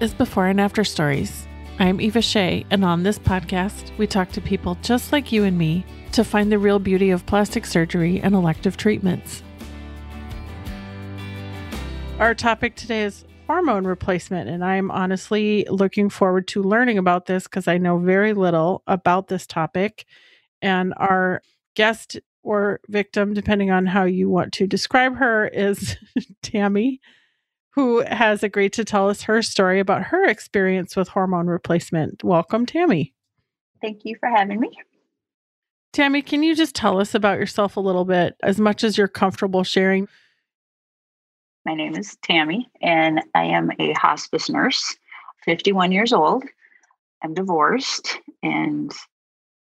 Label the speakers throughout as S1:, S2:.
S1: is Before and After Stories. I'm Eva Sheie, and on this podcast, we talk to people just like you and me to find the real beauty of plastic surgery and elective treatments. Our topic today is hormone replacement, and I'm honestly looking forward to learning about this because I know very little about this topic. And our guest or victim, depending on how you want to describe her, is Tammy who has agreed to tell us her story about her experience with hormone replacement. Welcome, Tammy.
S2: Thank you for having me.
S1: Tammy, can you just tell us about yourself a little bit, as much as you're comfortable sharing?
S2: My name is Tammy, and I am a hospice nurse, 51 years old. I'm divorced and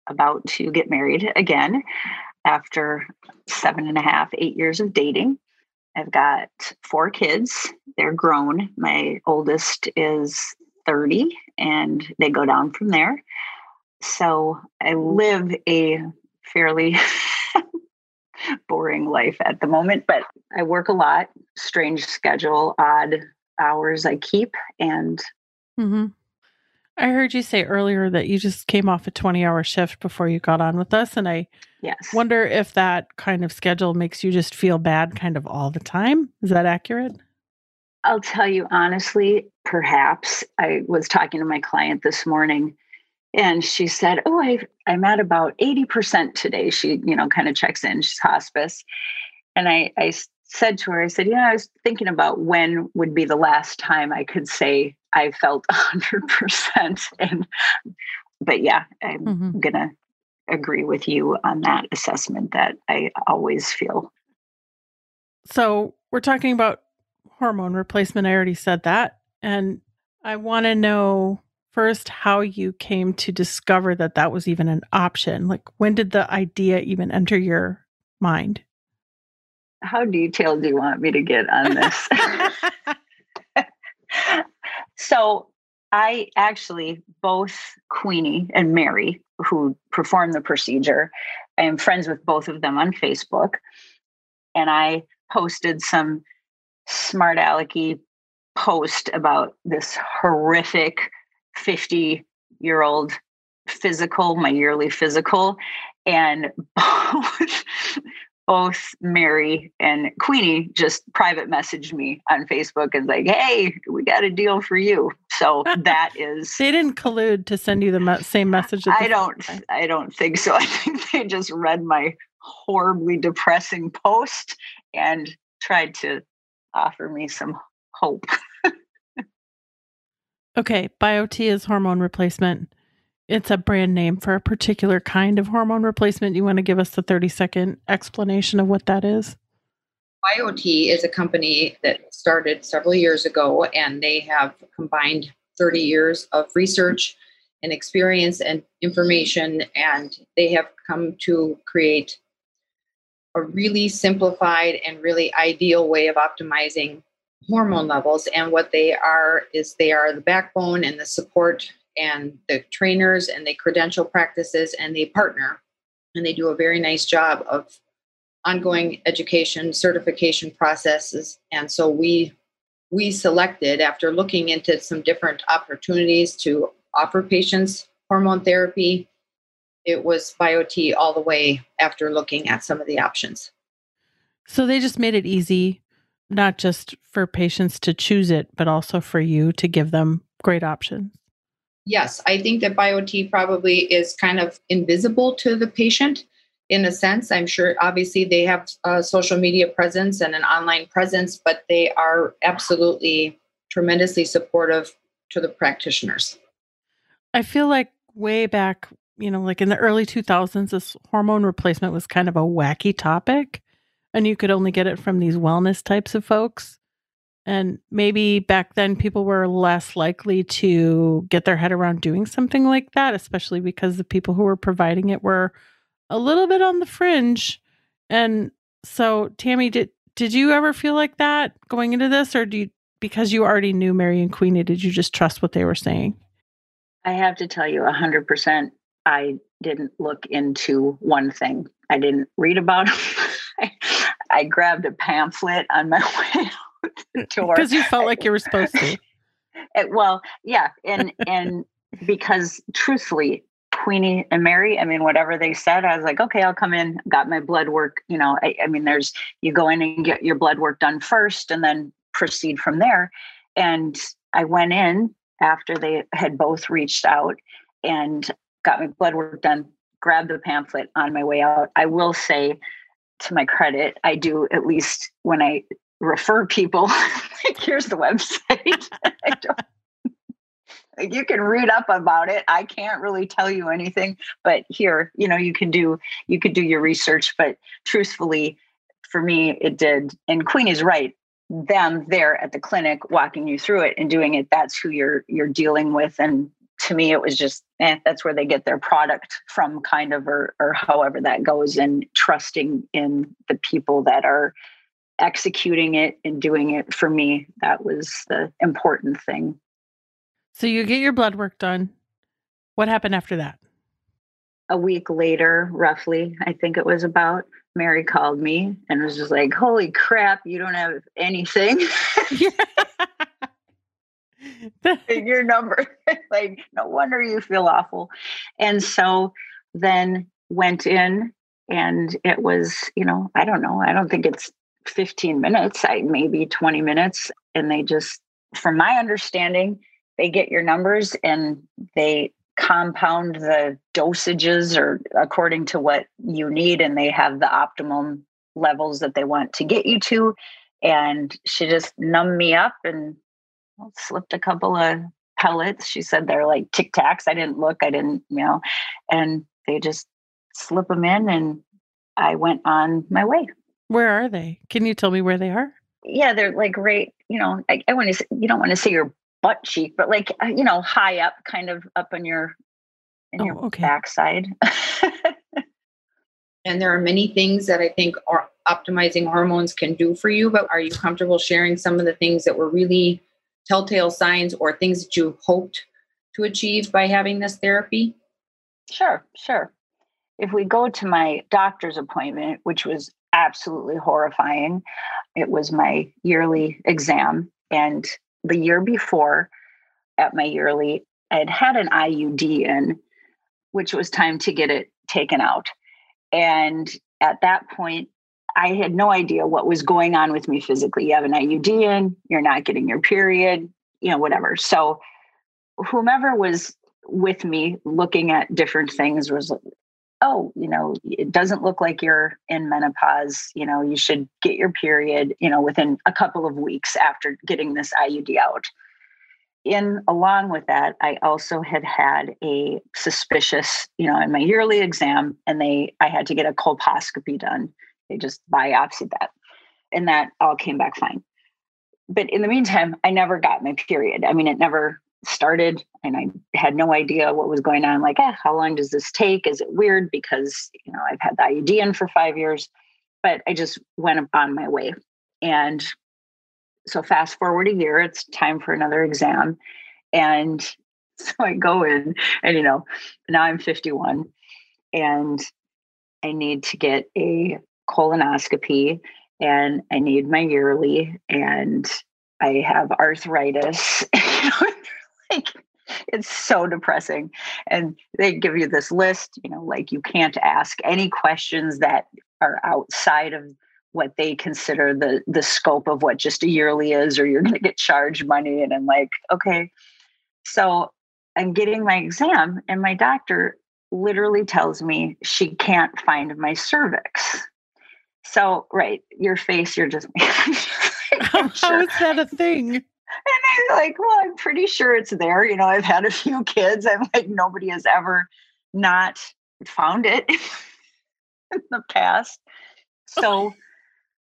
S2: about to get married again after seven and a half, eight years of dating. I've got four kids. They're grown. My oldest is 30 and they go down from there. So I live a fairly boring life at the moment, but I work a lot, strange schedule, odd hours I keep. And
S1: mm-hmm. I heard you say earlier that you just came off a 20 hour shift before you got on with us. And I
S2: yes.
S1: wonder if that kind of schedule makes you just feel bad kind of all the time. Is that accurate?
S2: I'll tell you honestly, perhaps. I was talking to my client this morning and she said, Oh, I, I'm at about 80% today. She, you know, kind of checks in. She's hospice. And I, I said to her, I said, Yeah, I was thinking about when would be the last time I could say I felt 100%. And, but yeah, I'm mm-hmm. going to agree with you on that assessment that I always feel.
S1: So we're talking about hormone replacement. I already said that. And I want to know first how you came to discover that that was even an option. Like, when did the idea even enter your mind?
S2: How detailed do you want me to get on this? so I actually, both Queenie and Mary, who performed the procedure, I am friends with both of them on Facebook. And I posted some smart alecky post about this horrific 50 year old physical, my yearly physical. And both, both Mary and Queenie just private messaged me on Facebook and like, "Hey, we got a deal for you." So that is
S1: they didn't collude to send you the me- same message.
S2: I don't. Time. I don't think so. I think they just read my horribly depressing post and tried to offer me some hope.
S1: okay, BioTe is hormone replacement it's a brand name for a particular kind of hormone replacement. You want to give us the 30 second explanation of what that is?
S3: BioTe is a company that started several years ago, and they have combined 30 years of research and experience and information, and they have come to create a really simplified and really ideal way of optimizing hormone levels. And what they are is they are the backbone and the support and the trainers and the credential practices and they partner and they do a very nice job of ongoing education certification processes. And so we we selected after looking into some different opportunities to offer patients hormone therapy it was BioTe all the way after looking at some of the options.
S1: So they just made it easy not just for patients to choose it but also for you to give them great options
S3: Yes, I think that BioTe probably is kind of invisible to the patient in a sense. I'm sure obviously they have a social media presence and an online presence, but they are absolutely tremendously supportive to the practitioners.
S1: I feel like way back, you know, like in the early 2000s, this hormone replacement was kind of a wacky topic, and you could only get it from these wellness types of folks. And maybe back then people were less likely to get their head around doing something like that, especially because the people who were providing it were a little bit on the fringe. And so, Tammy, did did you ever feel like that going into this, or do you because you already knew Mary and Queenie, did you just trust what they were saying?
S2: I have to tell you, a hundred percent. I didn't look into one thing. I didn't read about them. I, I grabbed a pamphlet on my way
S1: because you felt like you were supposed to.
S2: Well, yeah, and and because truthfully, Queenie and Mary, I mean, whatever they said, I was like, okay, I'll come in, got my blood work. You know, I, I mean, there's you go in and get your blood work done first, and then proceed from there. And I went in after they had both reached out and got my blood work done, grabbed the pamphlet on my way out. I will say, to my credit, I do at least when I refer people, here's the website. you can read up about it. I can't really tell you anything, but here, you know, you can do you could do your research. But truthfully, for me, it did. And Queen is right them there at the clinic walking you through it and doing it that's who you're you're dealing with and to me it was just eh, that's where they get their product from kind of or or however that goes and trusting in the people that are executing it and doing it for me that was the important thing
S1: so you get your blood work done what happened after that
S2: a week later roughly i think it was about Mary called me and was just like, Holy crap, you don't have anything. Your number. like, no wonder you feel awful. And so then went in and it was, you know, I don't know, I don't think it's 15 minutes, I maybe 20 minutes. And they just, from my understanding, they get your numbers and they compound the dosages or according to what you need and they have the optimum levels that they want to get you to. And she just numbed me up and slipped a couple of pellets. She said they're like Tic Tacs i didn't look. I didn't you know and they just slip them in and i went on my way
S1: where are they can you tell me where they are
S2: yeah they're like right you know i, I want to you don't want to say your butt cheek, but like uh, you know, high up, kind of up on your in oh, your okay. backside.
S3: and there are many things that I think are optimizing hormones can do for you. But are you comfortable sharing some of the things that were really telltale signs or things that you hoped to achieve by having this therapy?
S2: Sure, sure. If we go to my doctor's appointment, which was absolutely horrifying, it was my yearly exam. And the year before at my yearly, I had had an IUD in, which was time to get it taken out. And at that point, I had no idea what was going on with me physically. You have an IUD in, you're not getting your period, you know, whatever. So, whomever was with me looking at different things was oh, you know, it doesn't look like you're in menopause. You know, you should get your period, you know, within a couple of weeks after getting this IUD out. In along with that, I also had had a suspicious, you know, in my yearly exam, and they, I had to get a colposcopy done. They just biopsied that, and that all came back fine. But in the meantime, I never got my period. I mean, it never started and I had no idea what was going on. Like, eh, how long does this take? Is it weird? Because, you know, I've had the IUD in for five years, but I just went on my way. And so fast forward a year, it's time for another exam. And so I go in and, you know, now I'm 51 and I need to get a colonoscopy and I need my yearly and I have arthritis. like it's so depressing. And they give you this list you know like you can't ask any questions that are outside of what they consider the the scope of what just a yearly is or you're going to get charged money and i'm like okay. So i'm getting my exam and my doctor literally tells me she can't find my cervix. So right your face you're just
S1: sure. how is that a thing
S2: and I'm like, well, I'm pretty sure it's there. You know, I've had a few kids. I'm like, nobody has ever not found it in the past. So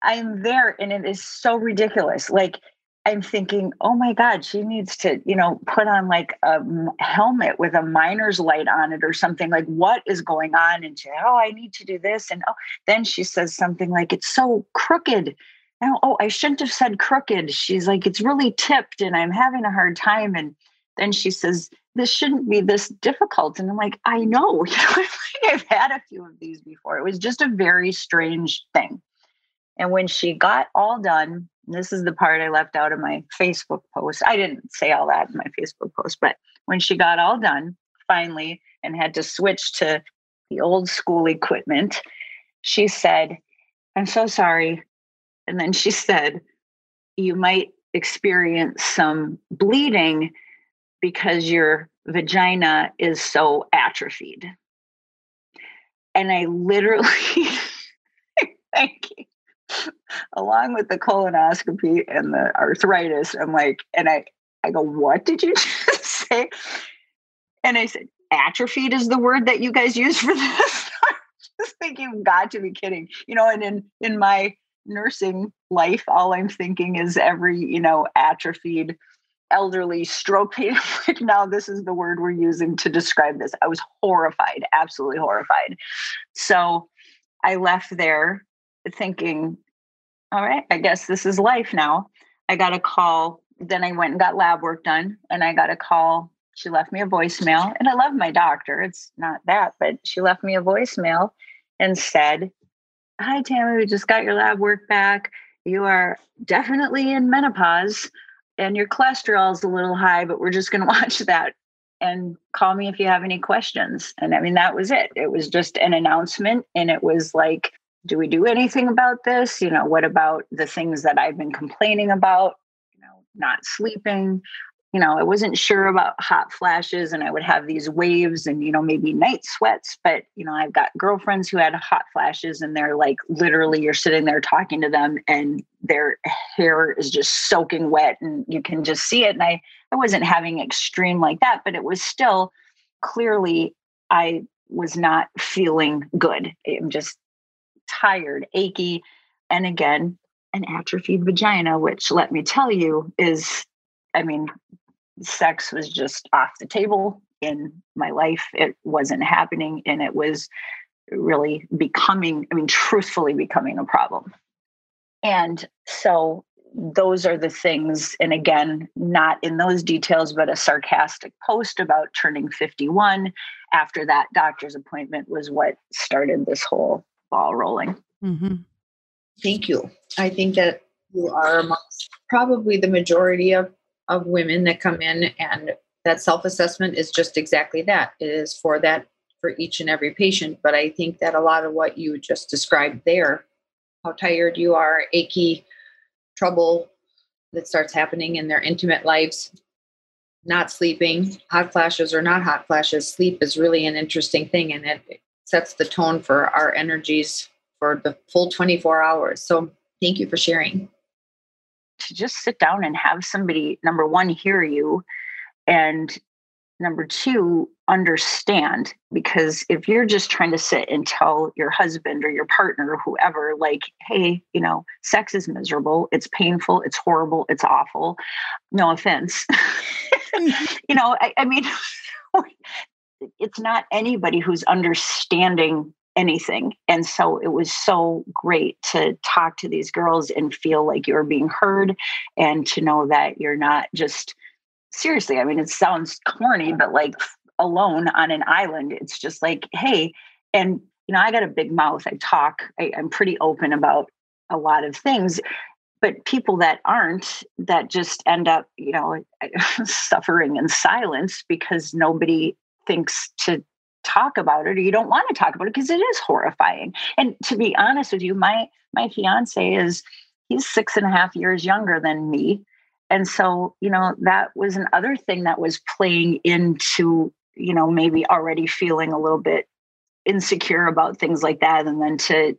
S2: I'm there and it is so ridiculous. Like, I'm thinking, oh my God, she needs to, you know, put on like a helmet with a miner's light on it or something. Like, what is going on? And she, oh, I need to do this. And oh, then she says something like, it's so crooked Oh, oh, I shouldn't have said crooked. She's like, it's really tipped and I'm having a hard time. And then she says, this shouldn't be this difficult. And I'm like, I know. I've had a few of these before. It was just a very strange thing. And when she got all done this is the part I left out of my Facebook post. I didn't say all that in my Facebook post, but when she got all done finally and had to switch to the old school equipment, she said, I'm so sorry. And then she said, You might experience some bleeding because your vagina is so atrophied. And I literally, thank you along with the colonoscopy and the arthritis, I'm like, and I, I go, what did you just say? And I said, atrophied is the word that you guys use for this. I just thinking, you've got to be kidding. You know, and in in my nursing life, all I'm thinking is every, you know, atrophied elderly stroke patient. like now this is the word we're using to describe this. I was horrified, absolutely horrified. So I left there thinking, all right, I guess this is life now. I got a call. Then I went and got lab work done, and I got a call. She left me a voicemail, and I love my doctor. It's not that, but she left me a voicemail and said, Hi, Tammy, we just got your lab work back. You are definitely in menopause and your cholesterol is a little high, but we're just going to watch that and call me if you have any questions. And I mean, that was it. It was just an announcement. And it was like, do we do anything about this? You know, what about the things that I've been complaining about? You know, not sleeping. You know, I wasn't sure about hot flashes and I would have these waves and, you know, maybe night sweats. But, you know, I've got girlfriends who had hot flashes and they're like literally you're sitting there talking to them and their hair is just soaking wet and you can just see it. And I, I wasn't having extreme like that, but it was still clearly I was not feeling good. I'm just tired, achy, and again, an atrophied vagina, which let me tell you is, I mean, sex was just off the table in my life. It wasn't happening and it was really becoming, I mean, truthfully becoming a problem. And so those are the things, and again, not in those details, but a sarcastic post about turning 51 after that doctor's appointment was what started this whole ball rolling.
S3: Mm-hmm. Thank you. I think that you are amongst probably the majority of, of women that come in, and that self assessment is just exactly that. It is for that for each and every patient. But I think that a lot of what you just described there, how tired you are, achy, trouble that starts happening in their intimate lives, not sleeping, hot flashes or not hot flashes, sleep is really an interesting thing and it sets the tone for our energies for the full 24 hours. So thank you for sharing.
S2: To just sit down and have somebody, number one, hear you, and number two, understand. Because if you're just trying to sit and tell your husband or your partner or whoever, like, hey, you know, sex is miserable, it's painful, it's horrible, it's awful, no offense. Mm-hmm. you know, I, I mean, it's not anybody who's understanding anything. And so it was so great to talk to these girls and feel like you're being heard and to know that you're not just seriously, I mean, it sounds corny, but like alone on an island, it's just like, hey, and you know, I got a big mouth. I talk, I, I'm pretty open about a lot of things but people that aren't that just end up you know suffering in silence because nobody thinks to talk about it or you don't want to talk about it because it is horrifying. And to be honest with you my my fiance is he's six and a half years younger than me. And so you know that was another thing that was playing into you know maybe already feeling a little bit insecure about things like that and then to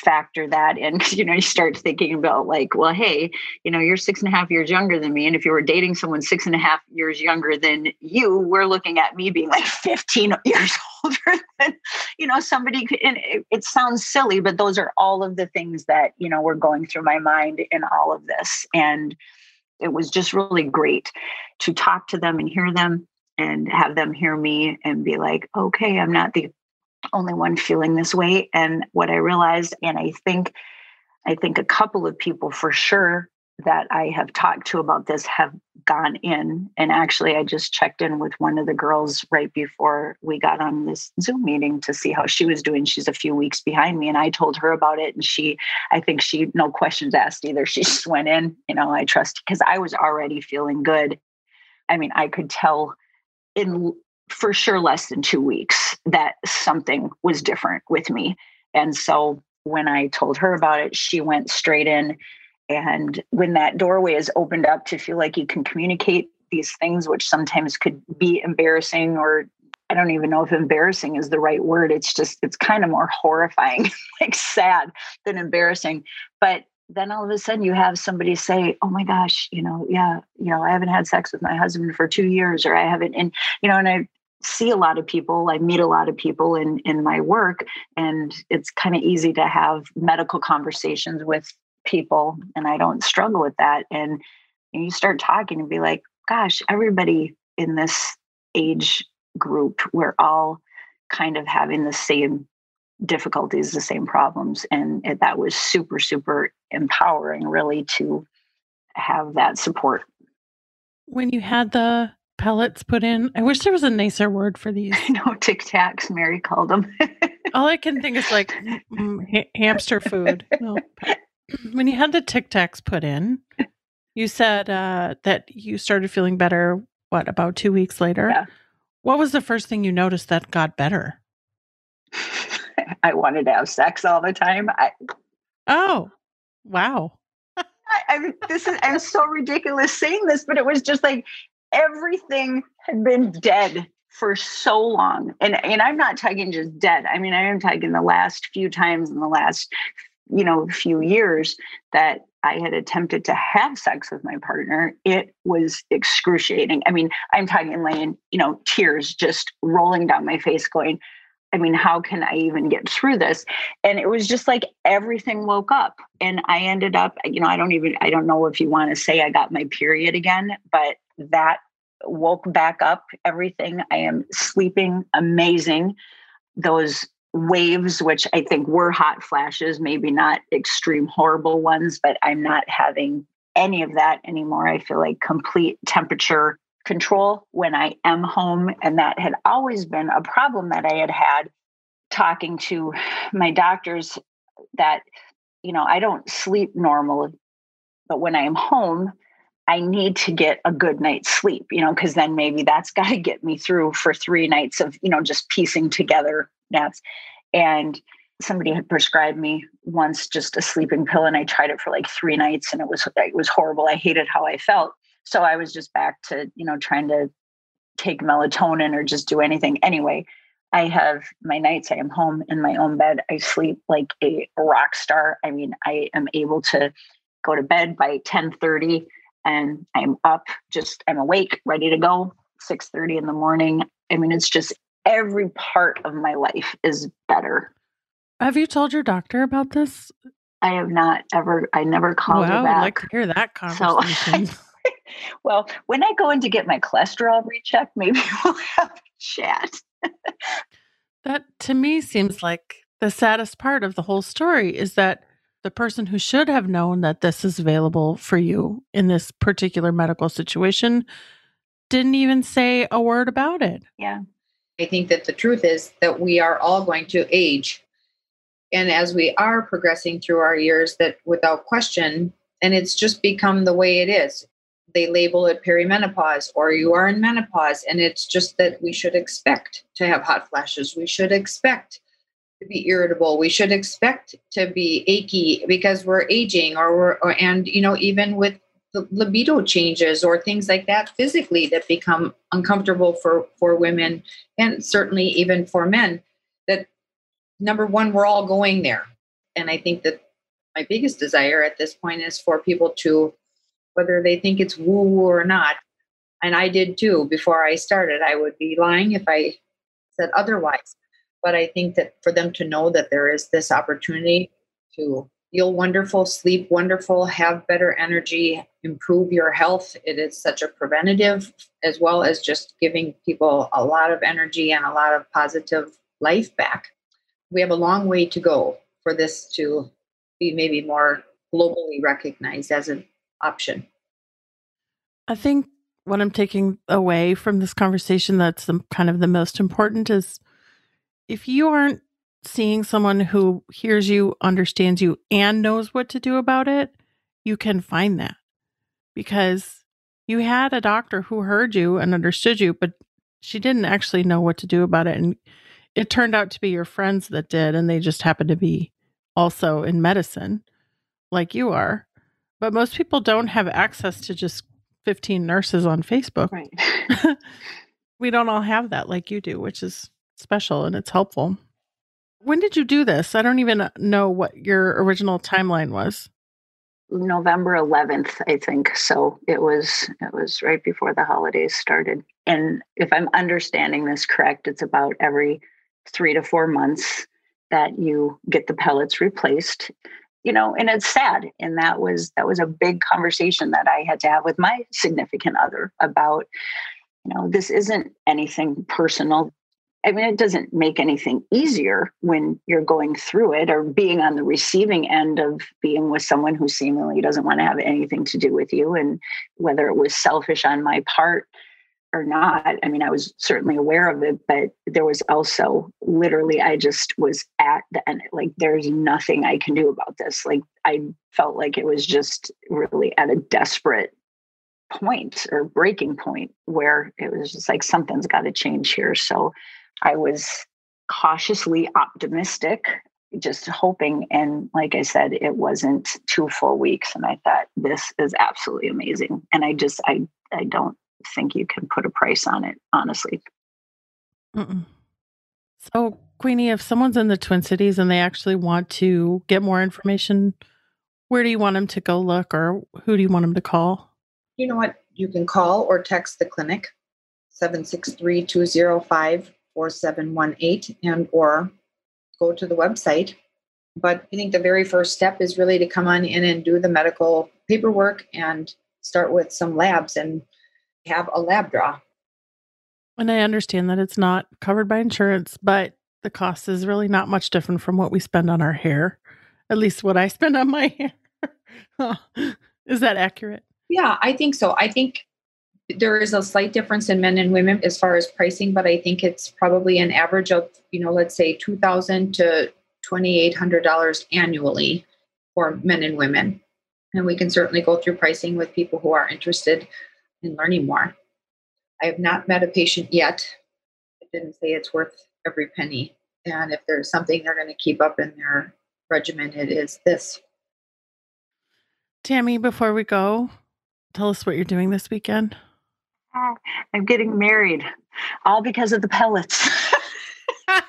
S2: factor that in because you know you start thinking about like well hey you know you're six and a half years younger than me and if you were dating someone six and a half years younger than you we're looking at me being like 15 years older than you know somebody and it, it sounds silly but those are all of the things that you know were going through my mind in all of this and it was just really great to talk to them and hear them and have them hear me and be like okay i'm not the only one feeling this way. And what I realized, and I think, I think a couple of people for sure that I have talked to about this have gone in. And actually, I just checked in with one of the girls right before we got on this Zoom meeting to see how she was doing. She's a few weeks behind me, and I told her about it. And she, I think she, no questions asked either. She just went in, you know, I trust because I was already feeling good. I mean, I could tell in for sure less than two weeks that something was different with me. And so when I told her about it, she went straight in and when that doorway is opened up to feel like you can communicate these things, which sometimes could be embarrassing or I don't even know if embarrassing is the right word. It's just, it's kind of more horrifying, like sad than embarrassing. But then all of a sudden you have somebody say, Oh my gosh, you know, yeah, you know, I haven't had sex with my husband for two years, or I haven't, and, you know, and I see a lot of people, I meet a lot of people in, in my work, and it's kind of easy to have medical conversations with people and I don't struggle with that. And, you start talking and be like, gosh, everybody in this age group, we're all kind of having the same difficulties, the same problems. And it, that was super, super empowering, really, to have that support.
S1: When you had the pellets put in, I wish there was a nicer word for these.
S2: I know Tic Tacs, Mary called them.
S1: All I can think is like mm, ha- hamster food. No, when you had the Tic Tacs put in, you said uh, that you started feeling better. What about two weeks later?
S2: Yeah.
S1: What was the first thing you noticed that got better?
S2: I wanted to have sex all the time. I,
S1: oh, wow.
S2: I, I, this is I'm so ridiculous saying this, but it was just like everything had been dead for so long, and and I'm not talking just dead. I mean, I am talking the last few times in the last you know few years that I had attempted to have sex with my partner, it was excruciating. I mean, I'm talking laying, you know, tears just rolling down my face, going, I mean, how can I even get through this? And it was just like everything woke up. And I ended up, you know, I don't even, I don't know if you want to say I got my period again, but that woke back up everything. I am sleeping amazing. Those waves, which I think were hot flashes, maybe not extreme horrible ones, but I'm not having any of that anymore. I feel like complete temperature control when I am home. And that had always been a problem that I had had talking to my doctors that, you know, I don't sleep normally, but when I am home, I need to get a good night's sleep, you know, because then maybe that's got to get me through for three nights of, you know, just piecing together naps. And somebody had prescribed me once just a sleeping pill and I tried it for like 3 nights and it was it was horrible. I hated how I felt. So I was just back to, you know, trying to take melatonin or just do anything. Anyway, I have my nights I am home in my own bed. I sleep like a rock star. I mean, I am able to go to bed by 10:30 and I'm up just I'm awake, ready to go 6:30 in the morning. I mean, it's just every part of my life is better.
S1: Have you told your doctor about this?
S2: I have not ever. I never called
S1: wow,
S2: her back.
S1: I'd like to hear that conversation.
S2: So, well, when I go in to get my cholesterol rechecked, maybe we'll have a chat.
S1: that to me seems like the saddest part of the whole story is that the person who should have known that this is available for you in this particular medical situation didn't even say a word about it.
S2: Yeah.
S3: I think that the truth is that we are all going to age. And as we are progressing through our years, that without question, and it's just become the way it is. They label it perimenopause or you are in menopause. And it's just that we should expect to have hot flashes. We should expect to be irritable. We should expect to be achy because we're aging or we're, or, and, you know, even with the libido changes or things like that physically that become uncomfortable for for women and certainly even for men that number one we're all going there and i think that my biggest desire at this point is for people to whether they think it's woo woo or not and i did too before i started i would be lying if i said otherwise but i think that for them to know that there is this opportunity to feel wonderful, sleep wonderful, have better energy, improve your health. It is such a preventative as well as just giving people a lot of energy and a lot of positive life back. We have a long way to go for this to be maybe more globally recognized as an option.
S1: I think what I'm taking away from this conversation that's the, kind of the most important is if you aren't seeing someone who hears you, understands you, and knows what to do about it, you can find that because you had a doctor who heard you and understood you, but she didn't actually know what to do about it. And it turned out to be your friends that did, and they just happened to be also in medicine like you are. But most people don't have access to just 15 nurses on Facebook.
S2: Right.
S1: we don't all have that like you do, which is special and it's helpful. When did you do this? I don't even know what your original timeline was.
S2: November 11th, I think. So it was it was right before the holidays started. And if I'm understanding this correct, it's about every 3 to 4 months that you get the pellets replaced. You know, and it's sad and that was that was a big conversation that I had to have with my significant other about you know, this isn't anything personal. I mean, it doesn't make anything easier when you're going through it or being on the receiving end of being with someone who seemingly doesn't want to have anything to do with you. And whether it was selfish on my part or not, I mean, I was certainly aware of it, but there was also literally, I just was at the end, like, there's nothing I can do about this. Like, I felt like it was just really at a desperate point or breaking point where it was just like something's got to change here. So, I was cautiously optimistic, just hoping. And like I said, it wasn't two full weeks. And I thought, this is absolutely amazing. And I just, I, I don't think you can put a price on it, honestly.
S1: Mm-mm. So, Queenie, if someone's in the Twin Cities and they actually want to get more information, where do you want them to go look or who do you want them to call?
S3: You know what? You can call or text the clinic 763 205 4718 and or go to the website. But I think the very first step is really to come on in and do the medical paperwork and start with some labs and have a lab draw.
S1: And I understand that it's not covered by insurance, but the cost is really not much different from what we spend on our hair. At least what I spend on my hair. is that accurate?
S3: Yeah, I think so. I think there is a slight difference in men and women as far as pricing, but I think it's probably an average of, you know, let's say two thousand to twenty eight hundred dollars annually for men and women. And we can certainly go through pricing with people who are interested in learning more. I have not met a patient yet. I didn't say it's worth every penny. And if there's something they're going to keep up in their regimen, it is this.
S1: Tammy, before we go, tell us what you're doing this weekend.
S2: I'm getting married, all because of the pellets.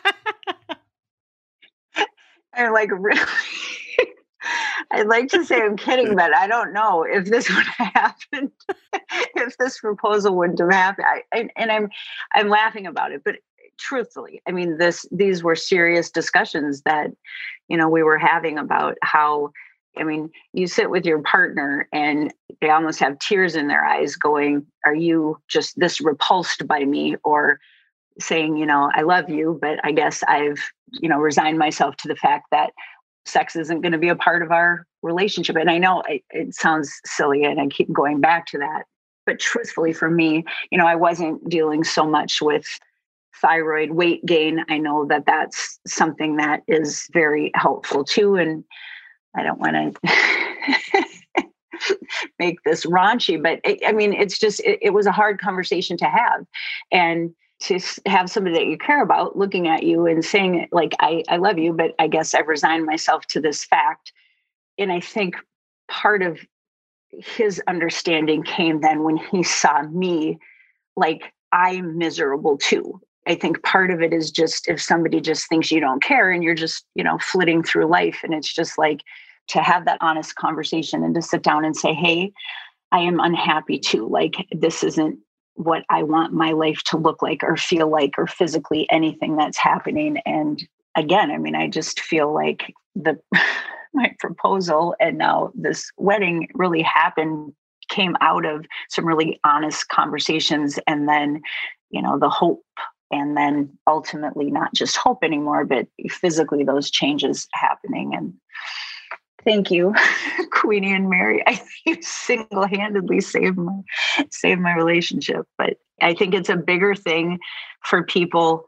S2: I'm like, really? I'd like to say I'm kidding, but I don't know if this would have happened, if this proposal wouldn't have happened. I, I, and I'm, I'm laughing about it, but truthfully, I mean, this, these were serious discussions that, you know, we were having about how I mean, you sit with your partner and they almost have tears in their eyes going, Are you just this repulsed by me? Or saying, you know, I love you, but I guess I've, you know, resigned myself to the fact that sex isn't going to be a part of our relationship. And I know it, it sounds silly and I keep going back to that. But truthfully, for me, you know, I wasn't dealing so much with thyroid weight gain. I know that that's something that is very helpful too. And I don't want to make this raunchy, but it, I mean, it's just, it, it was a hard conversation to have. And to have somebody that you care about looking at you and saying like I, I love you but i guess i've resigned myself to this fact and i think part of his understanding came then when he saw me like i'm miserable too i think part of it is just if somebody just thinks you don't care and you're just you know flitting through life and it's just like to have that honest conversation and to sit down and say hey i am unhappy too like this isn't what I want my life to look like or feel like or physically anything that's happening. And again, I mean, I just feel like the my proposal and now this wedding really happened came out of some really honest conversations and then you know the hope and then ultimately not just hope anymore but physically those changes happening and Thank you, Queenie and Mary. I think single-handedly saved my saved my relationship. But I think it's a bigger thing for people.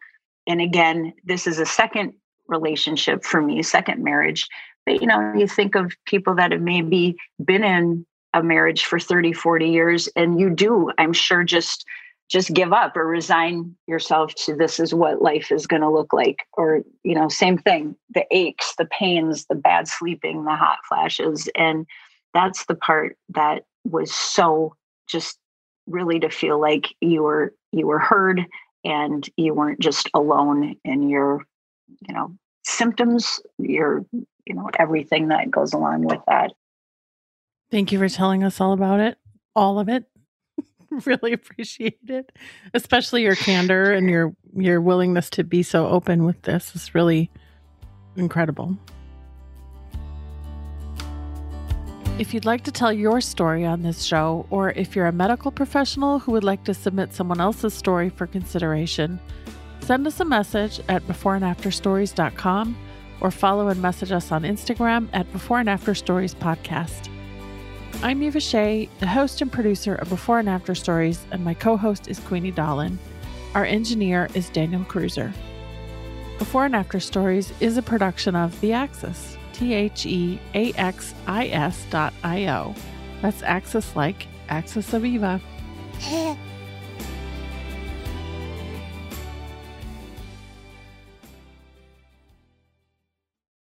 S2: And again, this is a second relationship for me, second marriage. But you know, you think of people that have maybe been in a marriage for 30, 40 years, and you do, I'm sure, just just give up or resign yourself to this is what life is going to look like or you know same thing the aches the pains the bad sleeping the hot flashes. And that's the part that was so just really to feel like you were you were heard and you weren't just alone in your you know symptoms your you know everything that goes along with that.
S1: Thank you for telling us all about it all of it really appreciate it, especially your candor and your your willingness to be so open with this is really incredible. If you'd like to tell your story on this show, or if you're a medical professional who would like to submit someone else's story for consideration, send us a message at beforeandafterstories.com or follow and message us on Instagram at Before and After Stories Podcast. I'm Eva Sheie, the host and producer of Before and After Stories, and my co host is Queenie Dahlin. Our engineer is Daniel Croeser. Before and After Stories is a production of The Axis, T H E A X I S dot I O. That's Axis like Axis of Eva.